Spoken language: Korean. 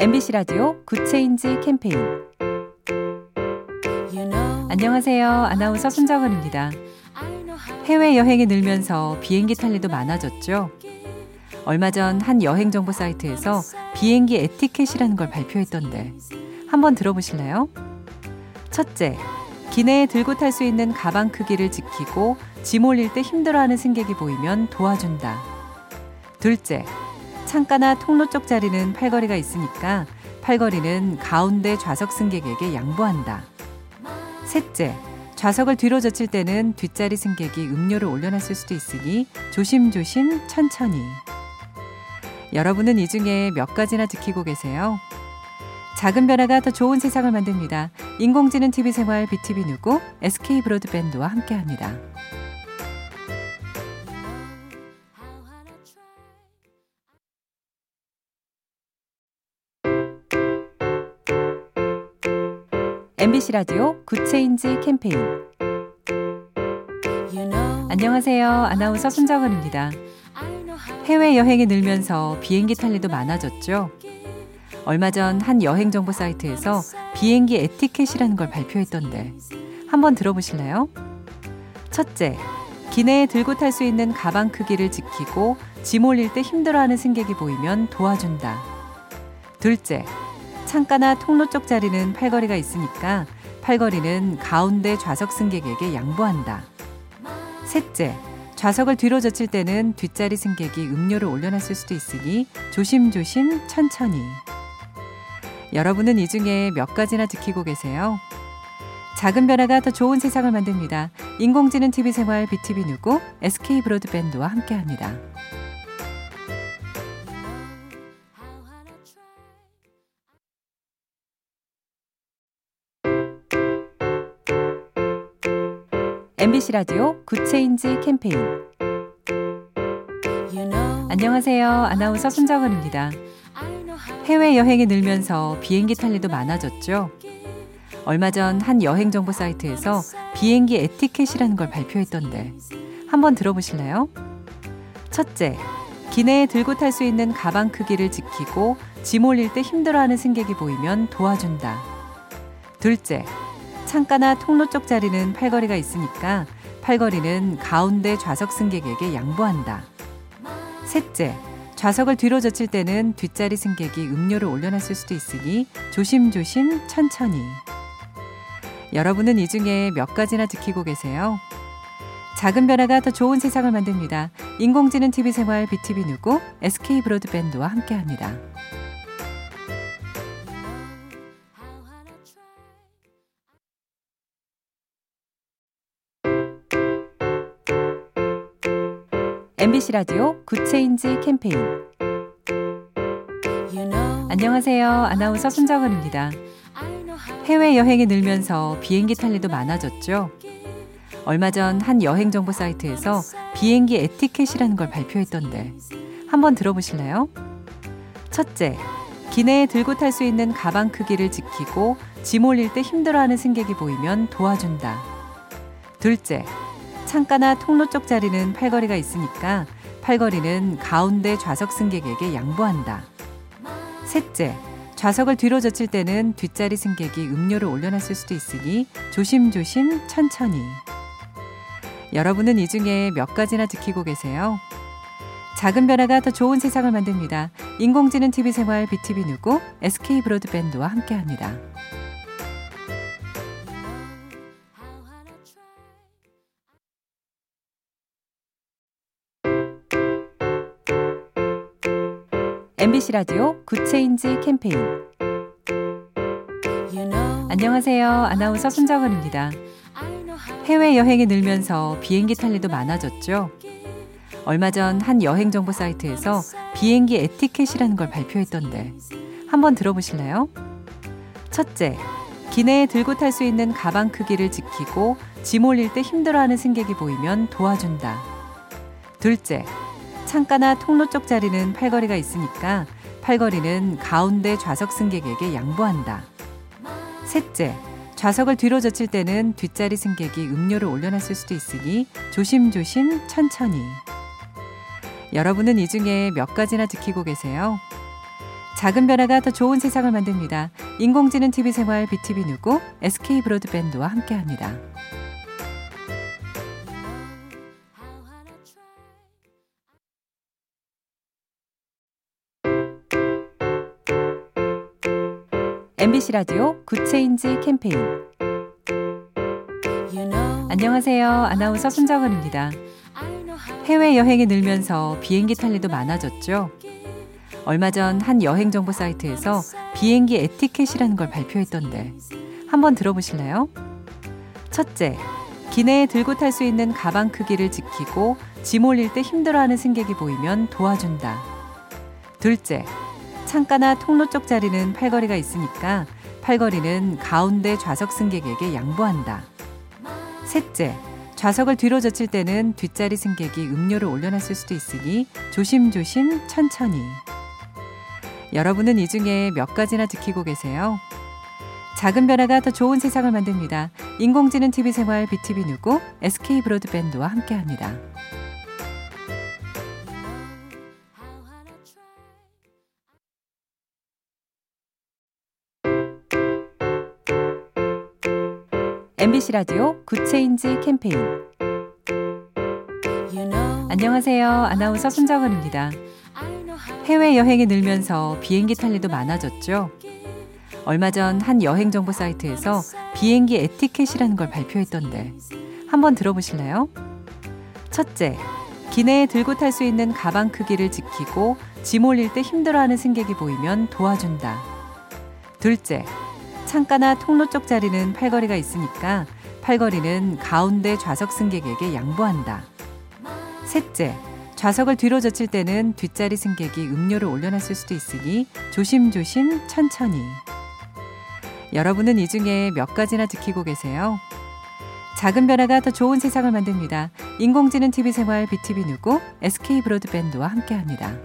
MBC 라디오 Good Change 캠페인 안녕하세요. 아나운서 손정은입니다. 해외여행이 늘면서 비행기 탈 일도 많아졌죠. 얼마 전 한 여행 정보 사이트에서 비행기 에티켓이라는 걸 발표했던데 한번 들어보실래요? 첫째, 기내에 들고 탈 수 있는 가방 크기를 지키고 짐 올릴 때 힘들어하는 승객이 보이면 도와준다. 둘째, 창가나 통로 쪽 자리는 팔걸이가 있으니까 팔걸이는 가운데 좌석 승객에게 양보한다. 셋째, 좌석을 뒤로 젖힐 때는 뒷자리 승객이 음료를 올려놨을 수도 있으니 조심조심 천천히. 여러분은 이 중에 몇 가지나 지키고 계세요? 작은 변화가 더 좋은 세상을 만듭니다. 인공지능 TV 생활 BTV 누구 SK 브로드밴드와 함께합니다. MBC 라디오 Good Change 캠페인 안녕하세요. 아나운서 손정은입니다. 해외여행이 늘면서 비행기 탈 일도 많아졌죠. 얼마 전 한 여행 정보 사이트에서 비행기 에티켓이라는 걸 발표했던데 한번 들어보실래요? 첫째, 기내에 들고 탈 수 있는 가방 크기를 지키고 짐 올릴 때 힘들어하는 승객이 보이면 도와준다. 둘째, 창가나 통로 쪽 자리는 팔걸이가 있으니까 팔걸이는 가운데 좌석 승객에게 양보한다. 셋째, 좌석을 뒤로 젖힐 때는 뒷자리 승객이 음료를 올려놨을 수도 있으니 조심조심 천천히. 여러분은 이 중에 몇 가지나 지키고 계세요? 작은 변화가 더 좋은 세상을 만듭니다. 인공지능 TV 생활 BTV 누구 SK 브로드밴드와 함께합니다. MBC 라디오 Good Change 캠페인 안녕하세요. 아나운서 손정은입니다. 해외여행이 늘면서 비행기 탈 일도 많아졌죠. 얼마 전 한 여행 정보 사이트에서 비행기 에티켓이라는 걸 발표했던데 한번 들어보실래요? 첫째, 기내에 들고 탈 수 있는 가방 크기를 지키고 짐 올릴 때 힘들어하는 승객이 보이면 도와준다. 둘째, 창가나 통로 쪽 자리는 팔걸이가 있으니까 팔걸이는 가운데 좌석 승객에게 양보한다. 셋째, 좌석을 뒤로 젖힐 때는 뒷자리 승객이 음료를 올려놨을 수도 있으니 조심조심 천천히. 여러분은 이 중에 몇 가지나 지키고 계세요? 작은 변화가 더 좋은 세상을 만듭니다. 인공지능 TV 생활 BTV 누구 SK 브로드밴드와 함께합니다. MBC 라디오 Good Change 캠페인 안녕하세요. 아나운서 손정은입니다. 해외여행이 늘면서 비행기 탈 일도 많아졌죠. 얼마 전 한 여행 정보 사이트에서 비행기 에티켓이라는 걸 발표했던데 한번 들어보실래요? 첫째, 기내에 들고 탈 수 있는 가방 크기를 지키고 짐 올릴 때 힘들어하는 승객이 보이면 도와준다. 둘째, 창가나 통로 쪽 자리는 팔걸이가 있으니까 팔걸이는 가운데 좌석 승객에게 양보한다. 셋째, 좌석을 뒤로 젖힐 때는 뒷자리 승객이 음료를 올려놨을 수도 있으니 조심조심 천천히. 여러분은 이 중에 몇 가지나 지키고 계세요? 작은 변화가 더 좋은 세상을 만듭니다. 인공지능 TV 생활 BTV 누구 SK 브로드밴드와 함께합니다. MBC 라디오 Good Change 캠페인 안녕하세요. 아나운서 손정은입니다. 해외여행이 늘면서 비행기 탈 일도 많아졌죠. 얼마 전 한 여행 정보 사이트에서 비행기 에티켓이라는 걸 발표했던데 한번 들어보실래요? 첫째, 기내에 들고 탈 수 있는 가방 크기를 지키고 짐 올릴 때 힘들어하는 승객이 보이면 도와준다. 둘째, 창가나 통로 쪽 자리는 팔걸이가 있으니까 팔걸이는 가운데 좌석 승객에게 양보한다. 셋째, 좌석을 뒤로 젖힐 때는 뒷자리 승객이 음료를 올려놨을 수도 있으니 조심조심 천천히. 여러분은 이 중에 몇 가지나 지키고 계세요? 작은 변화가 더 좋은 세상을 만듭니다. 인공지능 TV 생활 BTV 누구 SK 브로드밴드와 함께합니다. MBC 라디오 Good Change 캠페인 안녕하세요. 아나운서 손정은입니다. 해외 여행이 늘면서 비행기 탈 일도 많아졌죠. 얼마 전 한 여행 정보 사이트에서 비행기 에티켓이라는 걸 발표했던데 한번 들어보실래요? 첫째, 기내에 들고 탈 수 있는 가방 크기를 지키고 짐 올릴 때 힘들어하는 승객이 보이면 도와준다. 둘째, 창가나 통로 쪽 자리는 팔걸이가 있으니까 팔걸이는 가운데 좌석 승객에게 양보한다. 셋째, 좌석을 뒤로 젖힐 때는 뒷자리 승객이 음료를 올려놨을 수도 있으니 조심조심 천천히. 여러분은 이 중에 몇 가지나 지키고 계세요? 작은 변화가 더 좋은 세상을 만듭니다. 인공지능 TV 생활 BTV 누구 SK 브로드밴드와 함께합니다. MBC 라디오 Good Change 캠페인 안녕하세요. 아나운서 손정은입니다. 해외 여행이 늘면서 비행기 탈 일도 많아졌죠. 얼마 전 한 여행 정보 사이트에서 비행기 에티켓이라는 걸 발표했던데 한번 들어보실래요? 첫째, 기내에 들고 탈 수 있는 가방 크기를 지키고 짐 올릴 때 힘들어하는 승객이 보이면 도와준다. 둘째, 창가나 통로 쪽 자리는 팔걸이가 있으니까 팔걸이는 가운데 좌석 승객에게 양보한다. 셋째, 좌석을 뒤로 젖힐 때는 뒷자리 승객이 음료를 올려놨을 수도 있으니 조심조심 천천히. 여러분은 이 중에 몇 가지나 지키고 계세요? 작은 변화가 더 좋은 세상을 만듭니다. 인공지능 TV 생활 BTV 누구 SK 브로드밴드와 함께합니다.